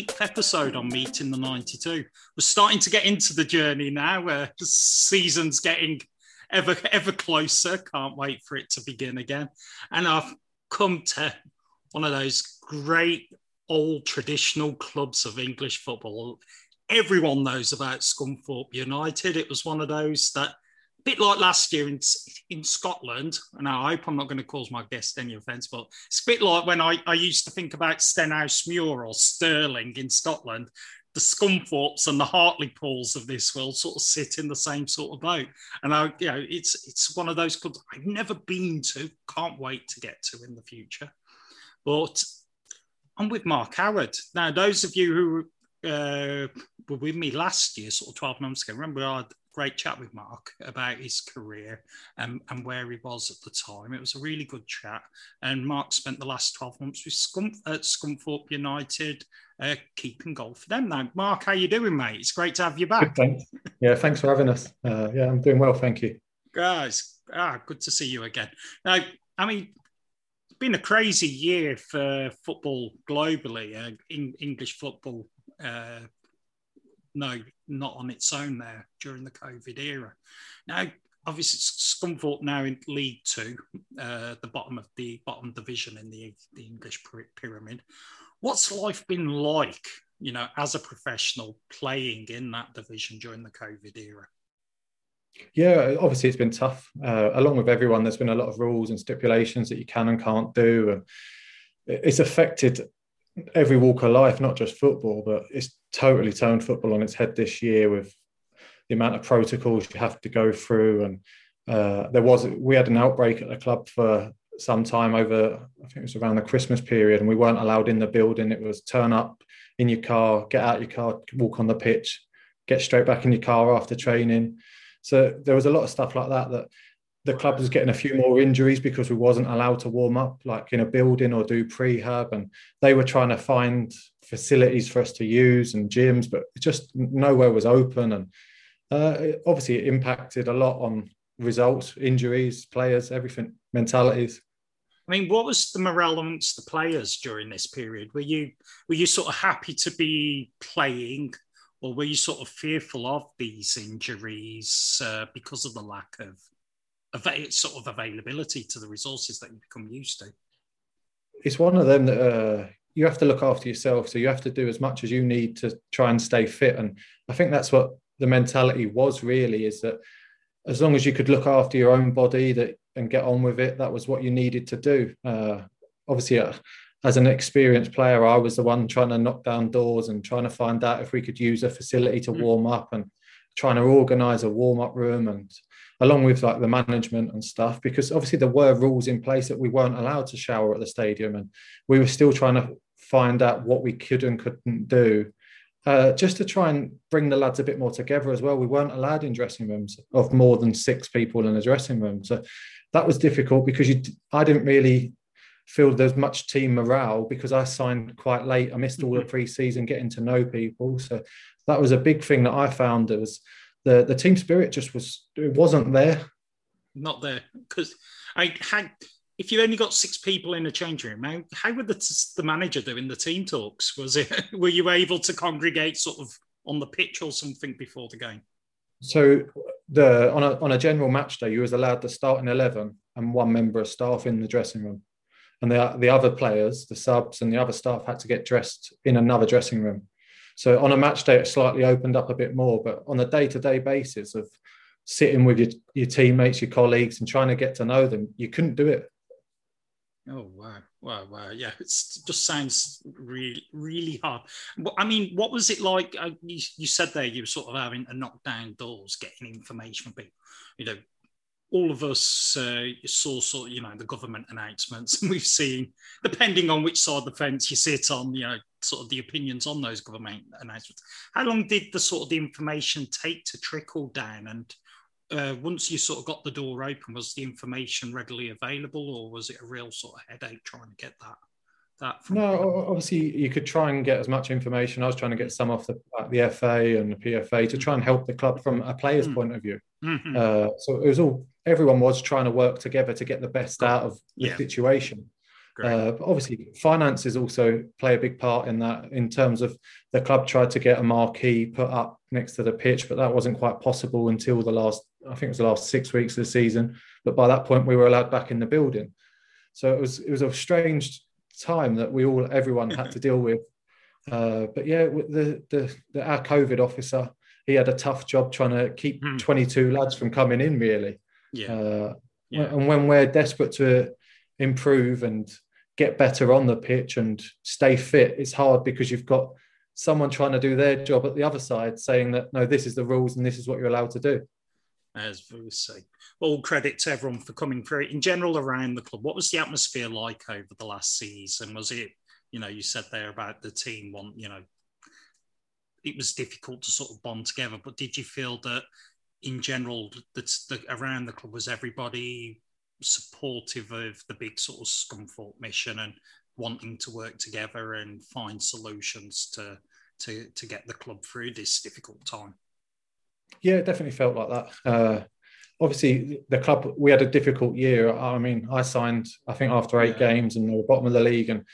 eighth episode on Meeting the 92. We're starting to get into the journey now where the season's getting ever ever closer. Can't wait for it to begin again. And I've come to one of those great old traditional clubs of English football. Everyone knows about Scunthorpe United. It was one of those that bit like last year in, in Scotland, and I hope I'm not going to cause my guest any offence, but it's a bit like when I, I used to think about Stenhousemuir or Stirling in Scotland. The Scunthorpes and the Hartlepools of this world sort of sit in the same sort of boat, and I, you know, it's it's one of those clubs I've never been to, can't wait to get to in the future. But I'm with Mark Howard now. Those of you who uh, were with me last year, sort of 12 months ago, remember I great chat with Mark about his career and, and where he was at the time. It was a really good chat. And Mark spent the last 12 months with Scunf- at Scunthorpe United, uh, keeping goal for them. Now, Mark, how you doing, mate? It's great to have you back. Good, thanks. Yeah, thanks for having us. Uh, yeah, I'm doing well, thank you. Guys, ah, good to see you again. Now, I mean, it's been a crazy year for football globally, uh, in English football uh, no, not on its own there during the COVID era. Now, obviously, it's Scunthorpe now in League Two, uh, the bottom of the bottom division in the, the English pyramid. What's life been like, you know, as a professional playing in that division during the COVID era? Yeah, obviously it's been tough. Uh, along with everyone, there's been a lot of rules and stipulations that you can and can't do, and it's affected every walk of life, not just football, but it's totally turned football on its head this year with the amount of protocols you have to go through. And uh, there was we had an outbreak at the club for some time over, I think it was around the Christmas period, and we weren't allowed in the building. It was turn up in your car, get out your car, walk on the pitch, get straight back in your car after training. So there was a lot of stuff like that that the club was getting a few more injuries because we wasn't allowed to warm up like in a building or do prehab and they were trying to find facilities for us to use and gyms but just nowhere was open and uh, obviously it impacted a lot on results injuries players everything mentalities I mean, what was the morale amongst the players during this period? Were you were you sort of happy to be playing, or were you sort of fearful of these injuries uh, because of the lack of sort of availability to the resources that you become used to. It's one of them that uh, you have to look after yourself. So you have to do as much as you need to try and stay fit. And I think that's what the mentality was really is that as long as you could look after your own body that and get on with it, that was what you needed to do. Uh, obviously, uh, as an experienced player, I was the one trying to knock down doors and trying to find out if we could use a facility to mm. warm up and trying to organize a warm up room and along with like the management and stuff, because obviously there were rules in place that we weren't allowed to shower at the stadium, and we were still trying to find out what we could and couldn't do. Uh, just to try and bring the lads a bit more together as well. We weren't allowed in dressing rooms of more than six people in a dressing room, so that was difficult because you, I didn't really feel there's much team morale because I signed quite late. I missed all the mm-hmm. pre-season getting to know people, so that was a big thing that I found. There was the the team spirit just was it wasn't there. Not there because I had. If you only got six people in a change room, how, how would the, the manager do in the team talks? Was it were you able to congregate sort of on the pitch or something before the game? So the on a on a general match day, you was allowed to start in eleven and one member of staff in the dressing room, and the the other players, the subs and the other staff had to get dressed in another dressing room. So on a match day, it slightly opened up a bit more, but on a day to day basis of sitting with your, your teammates, your colleagues, and trying to get to know them, you couldn't do it. Oh wow, wow, wow! Yeah, it just sounds really, really hard. I mean, what was it like? Uh, you, you said there you were sort of having to knock down doors, getting information from people. You know, all of us uh, saw sort of, you know the government announcements, and we've seen, depending on which side of the fence you sit on, you know, sort of the opinions on those government announcements. How long did the sort of the information take to trickle down? And uh, once you sort of got the door open, was the information readily available, or was it a real sort of headache trying to get that? That no, obviously you could try and get as much information. I was trying to get some off the, the FA and the PFA to try and help the club from a player's mm. point of view. Mm-hmm. Uh, so it was all everyone was trying to work together to get the best out of the yeah. situation. Uh, obviously, finances also play a big part in that. In terms of the club tried to get a marquee put up next to the pitch, but that wasn't quite possible until the last, I think it was the last six weeks of the season. But by that point, we were allowed back in the building. So it was it was a strange time that we all everyone had to deal with. Uh, but yeah, the, the, the our COVID officer, he had a tough job trying to keep hmm. 22 lads from coming in. Really, yeah. Uh, yeah. And when we're desperate to improve and get better on the pitch and stay fit, it's hard because you've got someone trying to do their job at the other side saying that no, this is the rules and this is what you're allowed to do. As we say, all credit to everyone for coming through. In general, around the club, what was the atmosphere like over the last season? Was it, you know, you said there about the team want, you know, it was difficult to sort of bond together, but did you feel that in general, that the, around the club was everybody supportive of the big sort of Scunthorpe mission and wanting to work together and find solutions to to to get the club through this difficult time. Yeah, it definitely felt like that. Uh, obviously, the club we had a difficult year. I mean, I signed I think after eight yeah. games and we were bottom of the league, and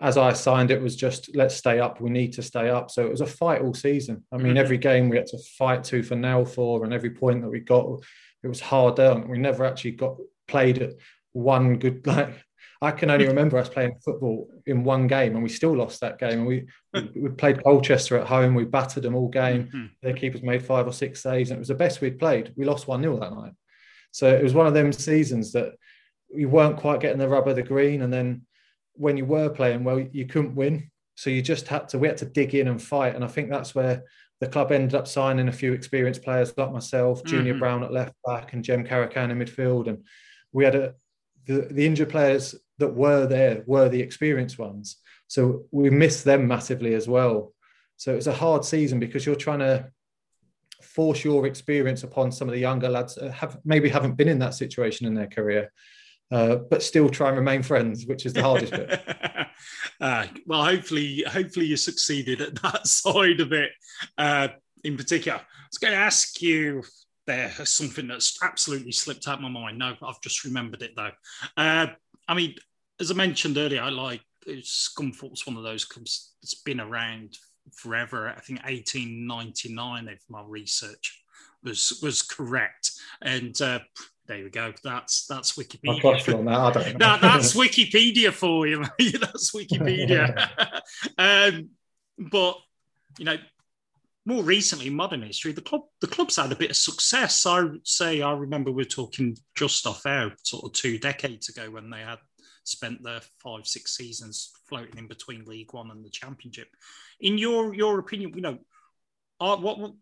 as I signed, it was just let's stay up. We need to stay up. So it was a fight all season. I mean, mm-hmm. every game we had to fight tooth and nail for, and every point that we got, it was hard earned. We never actually got played at one good like I can only remember us playing football in one game and we still lost that game. And we we played Colchester at home. We battered them all game. Mm-hmm. Their keepers made five or six saves, and it was the best we'd played. We lost one 0 that night. So it was one of them seasons that you weren't quite getting the rub of the green, and then when you were playing well, you couldn't win. So you just had to we had to dig in and fight. And I think that's where the club ended up signing a few experienced players like myself, Junior mm-hmm. Brown at left back, and Jem Karacan in midfield, and we had a the, the injured players that were there were the experienced ones. So we missed them massively as well. So it was a hard season because you're trying to force your experience upon some of the younger lads that have maybe haven't been in that situation in their career, uh, but still try and remain friends, which is the hardest bit. Uh, well, hopefully, hopefully you succeeded at that side of it. Uh, in particular, I was going to ask you there something that's absolutely slipped out my mind. No, I've just remembered it though. I mean, as I mentioned earlier, I like Scunthorpe's one of those clubs that's been around forever. I think 1899, if my research was was correct, and uh, there we go. That's that's Wikipedia. On that. that, that's Wikipedia for you. that's Wikipedia. um, but you know, more recently in modern history, the club the club's had a bit of success. I say I remember we are talking just off air, sort of two decades ago when they had spent their five six seasons floating in between League One and the Championship. In your your opinion, you know, are, what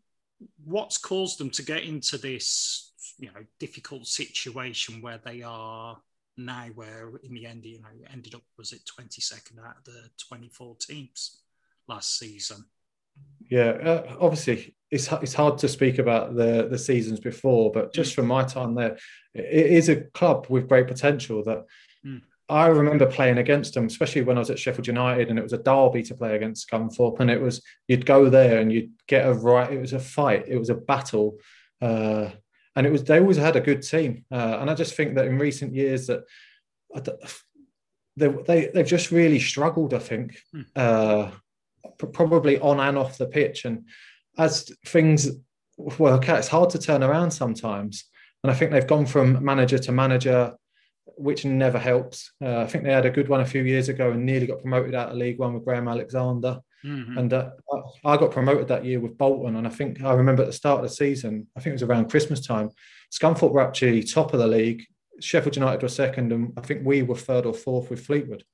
what's caused them to get into this you know difficult situation where they are now? Where in the end, you know, ended up was it twenty second out of the twenty four teams last season. Yeah, uh, obviously it's it's hard to speak about the the seasons before, but just mm. from my time there, it is a club with great potential. That mm. I remember playing against them, especially when I was at Sheffield United, and it was a derby to play against Scunthorpe, and it was you'd go there and you'd get a right. It was a fight. It was a battle. Uh, and it was they always had a good team, uh, and I just think that in recent years that they, they they've just really struggled. I think mm. uh, probably on and off the pitch. And as things work out, it's hard to turn around sometimes. And I think they've gone from manager to manager, which never helps. Uh, I think they had a good one a few years ago and nearly got promoted out of League One with Graham Alexander. Mm-hmm. And uh, I got promoted that year with Bolton. And I think I remember at the start of the season, I think it was around Christmas time, Scunthorpe were actually top of the league. Sheffield United were second, and I think we were third or fourth with Fleetwood.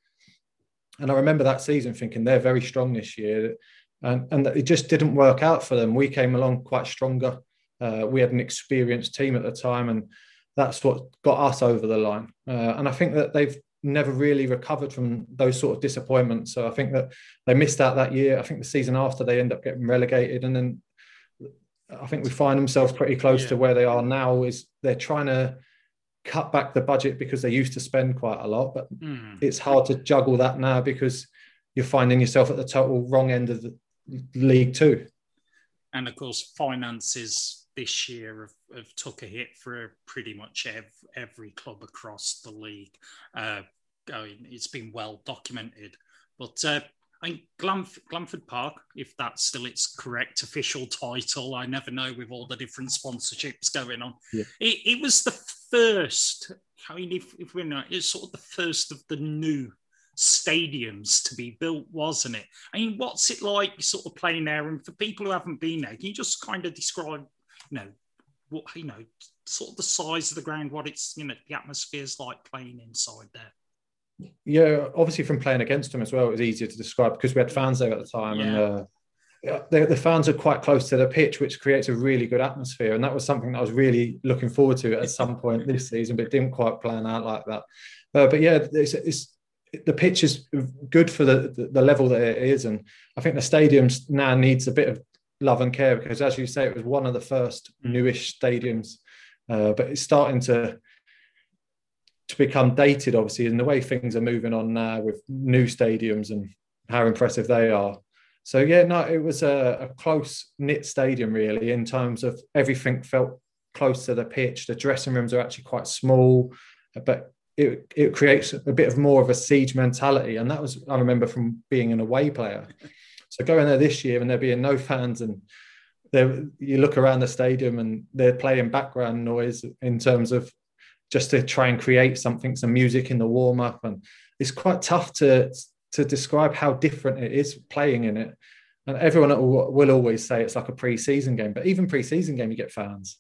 And I remember that season thinking they're very strong this year. And, and it just didn't work out for them. We came along quite stronger. Uh, we had an experienced team at the time, and that's what got us over the line. Uh, and I think that they've never really recovered from those sort of disappointments. So I think that they missed out that year. I think the season after they end up getting relegated, and then I think we find themselves pretty close yeah. to where they are now. Is they're trying to cut back the budget because they used to spend quite a lot, but mm. it's hard to juggle that now because you're finding yourself at the total wrong end of the league too. And of course, finances this year have, have took a hit for pretty much every, every club across the league. Uh, going. It's been well documented. But uh, I mean, Glanf- Glanford Park, if that's still its correct official title, I never know with all the different sponsorships going on. Yeah. It, it, was the first. I mean, if, if we're not, it's sort of the first of the new stadiums to be built, wasn't it? I mean, what's it like, sort of playing there? And for people who haven't been there, can you just kind of describe, you know, what you know, sort of the size of the ground, what it's, you know, the atmosphere is like playing inside there? Yeah, obviously from playing against them as well, it was easier to describe because we had fans there at the time, yeah. and uh, the, the, fans are quite close to the pitch, which creates a really good atmosphere. And that was something that I was really looking forward to at some point this season, but didn't quite plan out like that. Uh, but yeah, it's, it's, the pitch is good for the, the, the level that it is, and I think the stadium now needs a bit of love and care because, as you say, it was one of the first mm. newish stadiums, uh, but it's starting to to become dated, obviously, in the way things are moving on now with new stadiums and how impressive they are. So yeah, no, it was a, a close knit stadium really in terms of everything felt close to the pitch. The dressing rooms are actually quite small, but it, it creates a bit of more of a siege mentality. And that was I remember from being an away player. So going there this year and there being no fans and there you look around the stadium and they're playing background noise in terms of just to try and create something, some music in the warm up, and it's quite tough to to describe how different it is playing in it. And everyone will always say it's like a pre-season game, but even pre-season game, you get fans.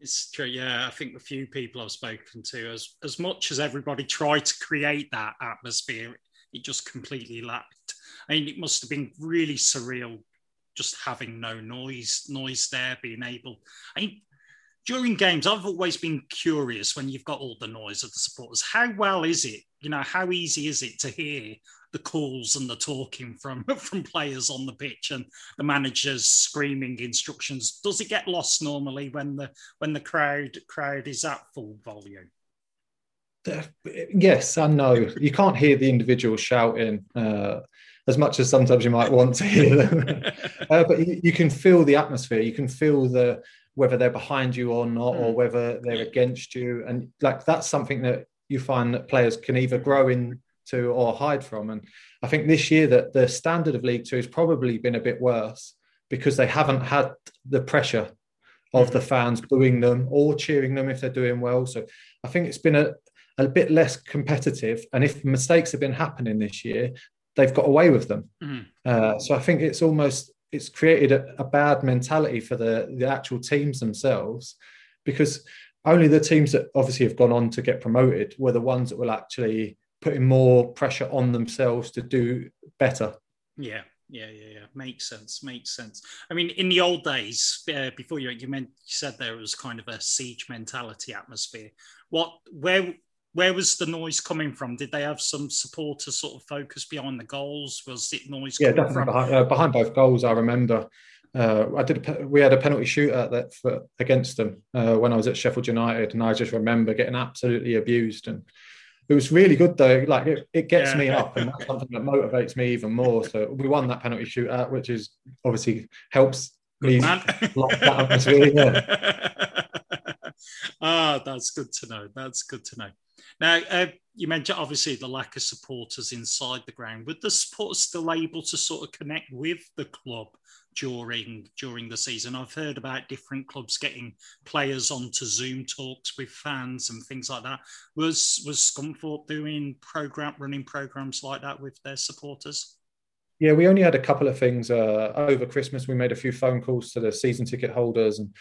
It's true, yeah. I think the few people I've spoken to, as as much as everybody tried to create that atmosphere, it just completely lacked. I mean, it must have been really surreal just having no noise, noise there, being able. I mean, during games, I've always been curious when you've got all the noise of the supporters. How well is it? You know, how easy is it to hear the calls and the talking from from players on the pitch and the managers screaming instructions? Does it get lost normally when the when the crowd crowd is at full volume? Yes and no. You can't hear the individual shouting. Uh, as much as sometimes you might want to hear them. uh, but you, you, can feel the atmosphere. You can feel the whether they're behind you or not, or hmm. whether they're against you. And like that's something that you find that players can either grow into or hide from. And I think this year that the standard of League Two has probably been a bit worse because they haven't had the pressure of the fans booing them or cheering them if they're doing well. So I think it's been a, a bit less competitive. And if mistakes have been happening this year, they've got away with them. Mm. Uh, so I think it's almost it's created a, a bad mentality for the the actual teams themselves because only the teams that obviously have gone on to get promoted were the ones that will actually putting more pressure on themselves to do better. Yeah, yeah, yeah, yeah. Makes sense. Makes sense. I mean, in the old days, uh, before you you, meant, you said there was kind of a siege mentality atmosphere. What, where, where was the noise coming from? Did they have some supporters sort of focus behind the goals? Was it noise? Yeah, definitely behind, uh, behind, both goals. I remember uh, I did. A, we had a penalty shootout that for, against them uh, when I was at Sheffield United, and I just remember getting absolutely abused. And it was really good though. Like it, it gets yeah. me up, and that's something that motivates me even more. So we won that penalty shootout, which is obviously helps me lock that atmosphere. Yeah. ah, that's good to know. That's good to know. Now, uh, you mentioned obviously the lack of supporters inside the ground. Were the supporters still able to sort of connect with the club during during the season? I've heard about different clubs getting players onto Zoom talks with fans and things like that. Was was Scunthorpe doing program running programs like that with their supporters? Yeah, we only had a couple of things uh, over Christmas. We made a few phone calls to the season ticket holders and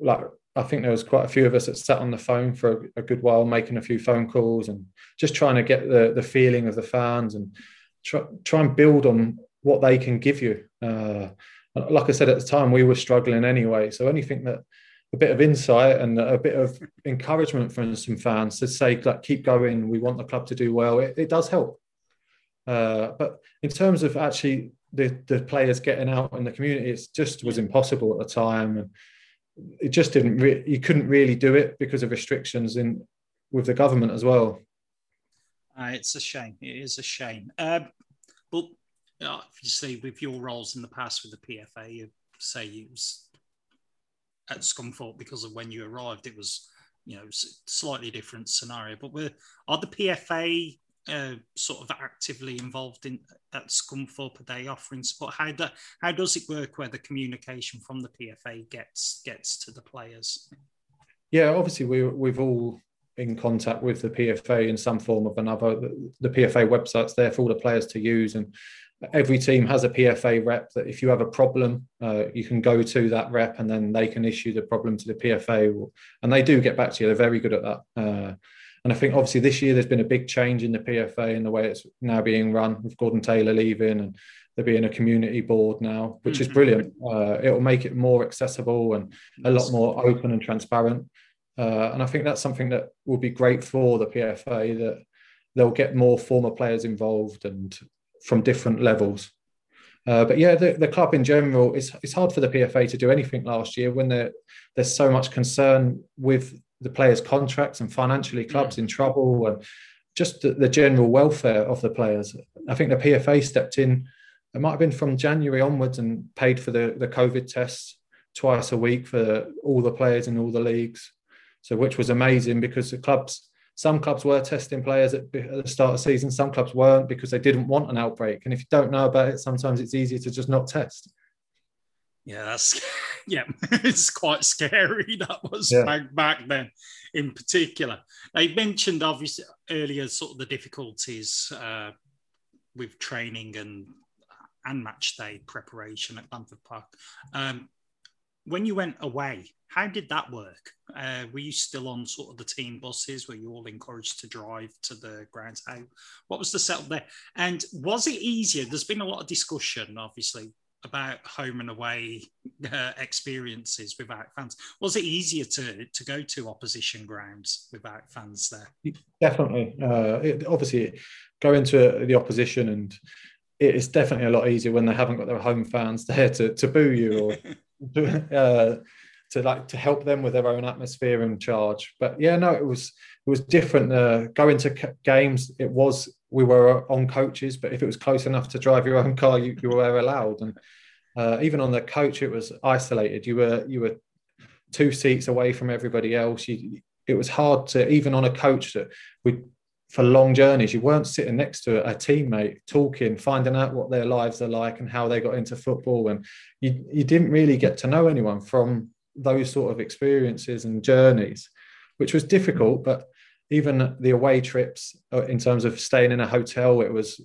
like I think there was quite a few of us that sat on the phone for a, a, good while, making a few phone calls and just trying to get the the feeling of the fans and try, try and build on what they can give you. Uh, like I said at the time, we were struggling anyway, so anything that a bit of insight and a bit of encouragement from some fans to say like keep going, we want the club to do well. It, it does help. Uh, but in terms of actually the the players getting out in the community, it just was impossible at the time and it just didn't re- you couldn't really do it because of restrictions in with the government as well. Uh, it's a shame. It is a shame. Uh, but obviously with your roles in the past with the pfa you say it was at scunthorpe because of when you arrived. It was you know slightly different scenario but are the pfa uh, sort of actively involved in at Scunthorpe a day offering support. How do, how does it work where the communication from the PFA gets gets to the players? Yeah, obviously we we've all in contact with the PFA in some form or another. The, the PFA website's there for all the players to use, and every team has a PFA rep that if you have a problem, uh, you can go to that rep and then they can issue the problem to the PFA. And they do get back to you. They're very good at that. Uh, and I think obviously this year there's been a big change in the PFA in the way it's now being run with Gordon Taylor leaving and there being a community board now, which mm-hmm. is brilliant. Uh, it will make it more accessible and a lot more open and transparent. Uh, and I think that's something that will be great for the PFA that they'll get more former players involved and from different levels. Uh, but yeah, the, the, club in general, it's, it's hard for the PFA to do anything last year when there's so much concern with the players' contracts and financially clubs hmm. in trouble and just the, the, general welfare of the players. I think the PFA stepped in, it might have been from January onwards and paid for the, the COVID tests twice a week for all the players in all the leagues. So, which was amazing because the clubs some clubs were testing players at, at the start of season. Some clubs weren't because they didn't want an outbreak. And if you don't know about it, sometimes it's easier to just not test. Yeah, that's yeah, it's quite scary. That was yeah. back back then, in particular. They mentioned obviously earlier sort of the difficulties uh, with training and and match day preparation at Glanford Park. Um, when you went away, how did that work? Uh, were you still on sort of the team buses? Were you all encouraged to drive to the grounds? How, what was the setup there? And was it easier? There's been a lot of discussion, obviously, about home and away uh, experiences without fans. Was it easier to to go to opposition grounds without fans there? Definitely. Uh, it, obviously, going to the opposition and it's definitely a lot easier when they haven't got their home fans there to, to boo you or uh, to like to help them with their own atmosphere and charge. But yeah, no, it was it was different. Uh, going to games, it was we were on coaches, but if it was close enough to drive your own car, you, you were allowed. And uh, even on the coach, it was isolated. You were you were two seats away from everybody else. You, it was hard to even on a coach that we for long journeys, you weren't sitting next to a teammate talking, finding out what their lives are like and how they got into football. And you, you didn't really get to know anyone from those sort of experiences and journeys, which was difficult. But even the away trips, uh, in terms of staying in a hotel, it was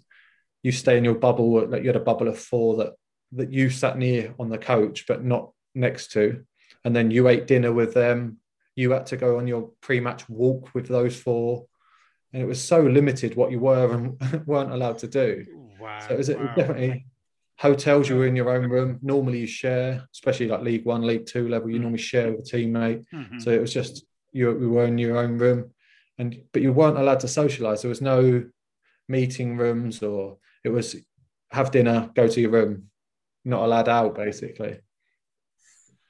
you stay in your bubble, like you had a bubble of four that, that you sat near on the coach, but not next to. And then you ate dinner with them. You had to go on your pre match walk with those four and it was so limited what you were and weren't allowed to do. Wow, so it was, wow. definitely hotels. You were in your own room. Normally you share, especially like League One, League Two level. You mm. normally share with a teammate. Mm-hmm. So it was just you. We were in your own room, and but you weren't allowed to socialise. There was no meeting rooms, or it was have dinner, go to your room. Not allowed out, basically.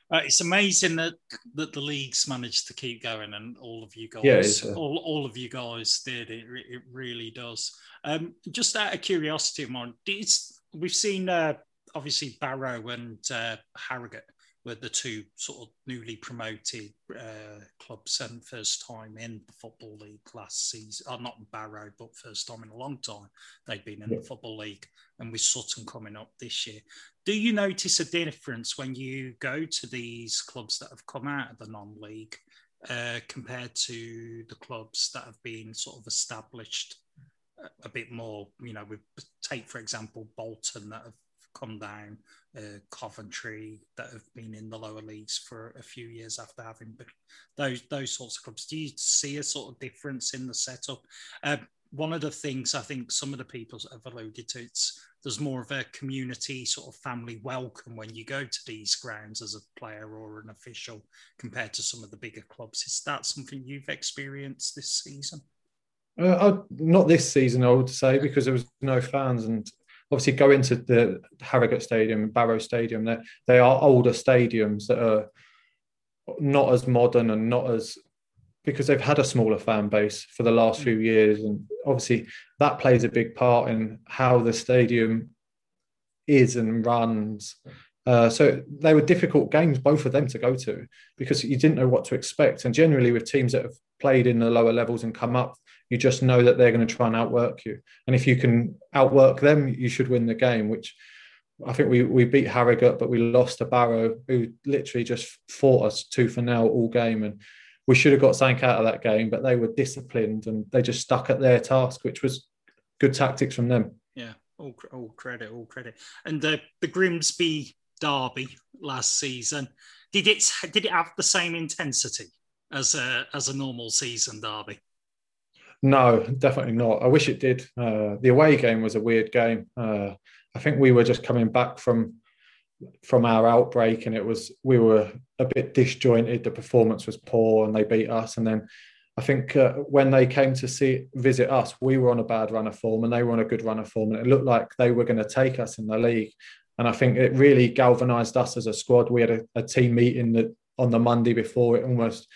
Uh, it's amazing that that the leagues managed to keep going, and all of you guys, yeah, all, all of you guys did. It, it really does. Um, just out of curiosity, Mon, we've seen uh, obviously Barrow and uh, Harrogate were the two sort of newly promoted uh, clubs and first time in the Football League last season. Oh, not Barrow, but first time in a long time they've been in yeah. the Football League. And with Sutton coming up this year, do you notice a difference when you go to these clubs that have come out of the non-league uh, compared to the clubs that have been sort of established a bit more? You know, we take for example Bolton that have come down, uh, Coventry that have been in the lower leagues for a few years after having those those sorts of clubs. Do you see a sort of difference in the setup? Uh, one of the things I think some of the people have alluded to it's there's more of a community sort of family welcome when you go to these grounds as a player or an official compared to some of the bigger clubs. Is that something you've experienced this season? Uh, not this season, I would say, because there was no fans, and obviously go into the Harrogate Stadium and Barrow Stadium, they they are older stadiums that are not as modern and not as because they've had a smaller fan base for the last few years, and obviously that plays a big part in how the stadium is and runs. Uh, so they were difficult games, both of them, to go to because you didn't know what to expect. And generally, with teams that have played in the lower levels and come up, you just know that they're going to try and outwork you. And if you can outwork them, you should win the game. Which I think we we beat Harrogate, but we lost to Barrow, who literally just fought us two for now all game. And we should have got something out of that game, but they were disciplined and they just stuck at their task, which was good tactics from them. Yeah, all, all credit, all credit. And the the Grimsby derby last season. Did it did it have the same intensity as a as a normal season derby? No, definitely not. I wish it did. Uh, the away game was a weird game. Uh, I think we were just coming back from from our outbreak, and it was we were a bit disjointed. The performance was poor, and they beat us. And then I think uh, when they came to see visit us, we were on a bad run of form, and they were on a good run of form, and it looked like they were going to take us in the league. And I think it really galvanised us as a squad. We had a, a team meeting that on the Monday before it, almost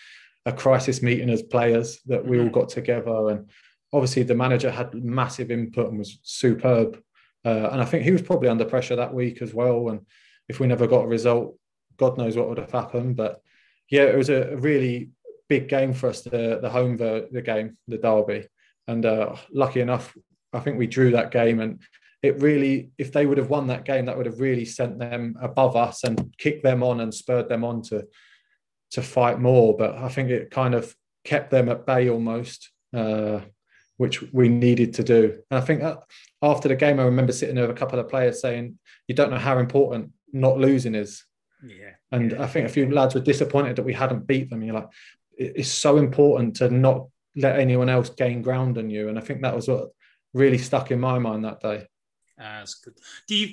a crisis meeting as players that we all mm-hmm. got together. And obviously, the manager had massive input and was superb. Uh, and I think he was probably under pressure that week as well. And if we never got a result, God knows what would have happened. But yeah, it was a really big game for us, the, the home the, the game, the derby. And uh, lucky enough, I think we drew that game. And it really, if they would have won that game, that would have really sent them above us and kicked them on and spurred them on to to fight more. But I think it kind of kept them at bay almost, uh, which we needed to do. And I think after the game, I remember sitting there with a couple of players saying, "You don't know how important not losing is." Yeah. And I think a few lads were disappointed that we hadn't beat them. You're like, it's so important to not let anyone else gain ground on you. And I think that was what really stuck in my mind that day. That's good. Do you?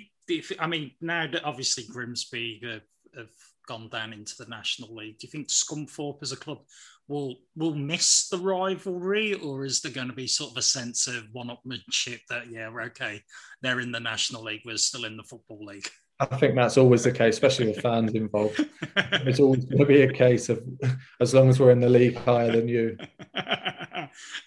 I mean, now that obviously Grimsby have, have, gone down into the National League, do you think Scunthorpe as a club will will miss the rivalry, or is there going to be sort of a sense of one-upmanship that yeah, we're okay, they're in the National League, we're still in the Football League? I think that's always the case, especially with fans involved. It's always going to be a case of as long as we're in the league higher than you.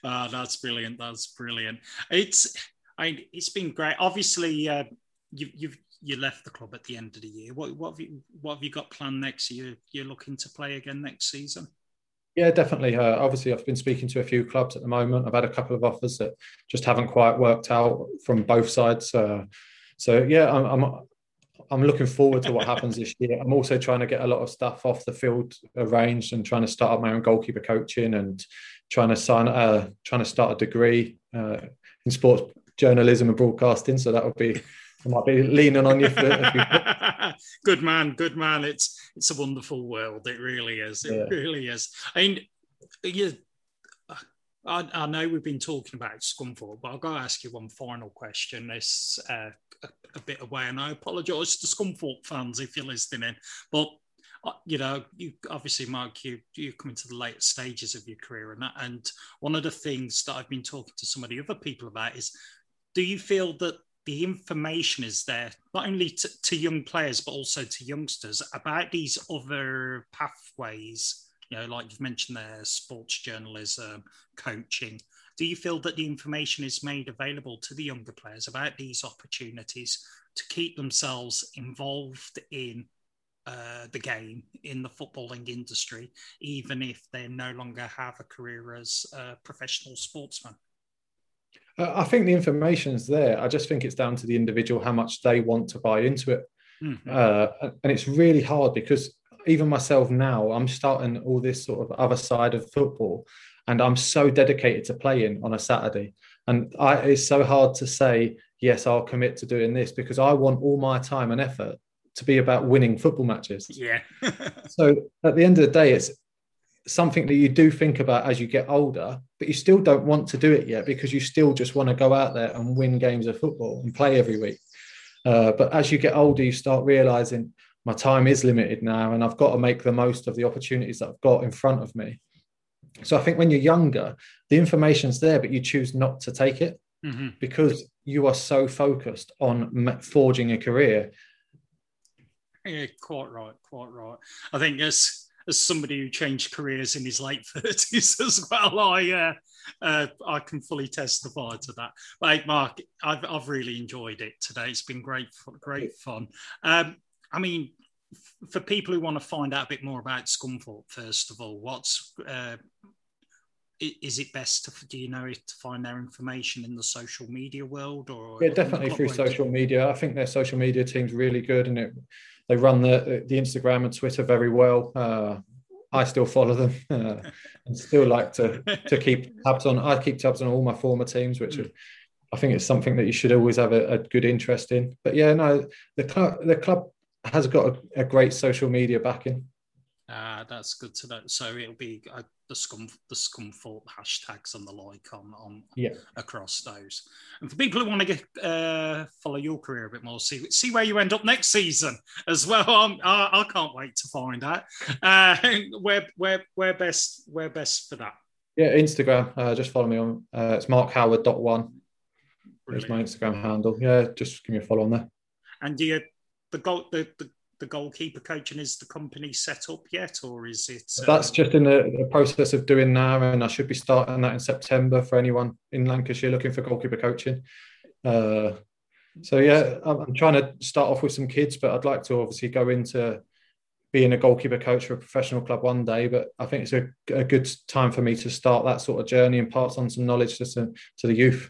oh, that's brilliant. That's brilliant. It's I, it's been great. Obviously, uh, you, you've you left the club at the end of the year. What what have you what have you got planned next? You're looking to play again next season. Yeah, definitely. Uh, obviously, I've been speaking to a few clubs at the moment. I've had a couple of offers that just haven't quite worked out from both sides. Uh, so yeah, I'm, I'm I'm looking forward to what happens this year. I'm also trying to get a lot of stuff off the field arranged and trying to start up my own goalkeeper coaching and trying to sign uh, trying to start a degree uh, in sports journalism and broadcasting. So that would be I might be leaning on you. For, good man, good man. It's it's a wonderful world. It really is. It yeah. really is. I mean, you, I, I, know we've been talking about Scunthorpe, but I've got to ask you one final question. This uh, a, a, bit away, and I apologise to Scunthorpe fans if you're listening. In. But uh, you know, you obviously, Mark, you you come into the later stages of your career, and that, and one of the things that I've been talking to some of the other people about is do you feel that the information is there not only to, to, young players but also to youngsters about these other pathways? You know like you've mentioned there sports journalism coaching. Do you feel that the information is made available to the younger players about these opportunities to keep themselves involved in uh, the game in the footballing industry even if they no longer have a career as a professional sportsman uh, I think the information's there. I just think it's down to the individual how much they want to buy into it. Mm-hmm. Uh, and it's really hard because even myself now, I'm starting all this sort of other side of football, and I'm so dedicated to playing on a Saturday. And I, it's so hard to say, yes, I'll commit to doing this because I want all my time and effort to be about winning football matches. Yeah. so at the end of the day, it's something that you do think about as you get older, but you still don't want to do it yet because you still just want to go out there and win games of football and play every week. Uh, but as you get older, you start realizing my time is limited now and I've got to make the most of the opportunities that I've got in front of me. So I think when you're younger, the information's there, but you choose not to take it mm-hmm. because you are so focused on forging a career. Yeah, quite right, quite right. I think yes as somebody who changed careers in his late thirties as well, I uh, uh, I can fully testify to that. But hey, Mark, I've I've really enjoyed it today. It's been great, great fun. Um, I mean, for people who want to find out a bit more about Scunthorpe, first of all, what's uh, is it best to do you know to find their information in the social media world or? Yeah definitely through social media. I think their social media team's really good and it, they run the the instagram and twitter very well. Uh, i still follow them. Uh, and still like to to keep tabs on i keep tabs on all my former teams which mm. i think it's something that you should always have a, a good interest in. But yeah no the club the club has got a, a great social media backing. Uh, that's good to know. So it'll be the scum the scumthorpe hashtags and the like on on yeah. across those. And for people who want to get uh, follow your career a bit more, see see where you end up next season as well. I'm, I, I can't wait to find out. Uh, where where where best where best for that? Yeah, Instagram. Uh, just follow me on. Uh, it's Mark Howard dot one. Is my Instagram handle. Yeah, just give me a follow on there. And do you the goal the, the the goalkeeper coaching? Is the company set up yet, or is it? Uh... That's just in the, the, process of doing now, and I should be starting that in September for anyone in Lancashire looking for goalkeeper coaching. Uh, so yeah, I'm, I'm trying to start off with some kids, but I'd like to obviously go into being a goalkeeper coach for a professional club one day. But I think it's a, a good time for me to start that sort of journey and pass on some knowledge to, to the youth.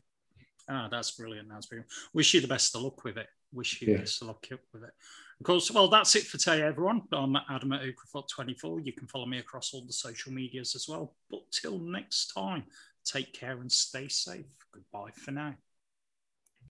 Ah, that's brilliant. That's brilliant. Wish you the best of luck with it. Wish you yeah. the best of luck with it. Of course, well, that's it for today, everyone. I'm Adam at Ukrafoot24. You can follow me across all the social medias as well. But till next time, take care and stay safe. Goodbye for now.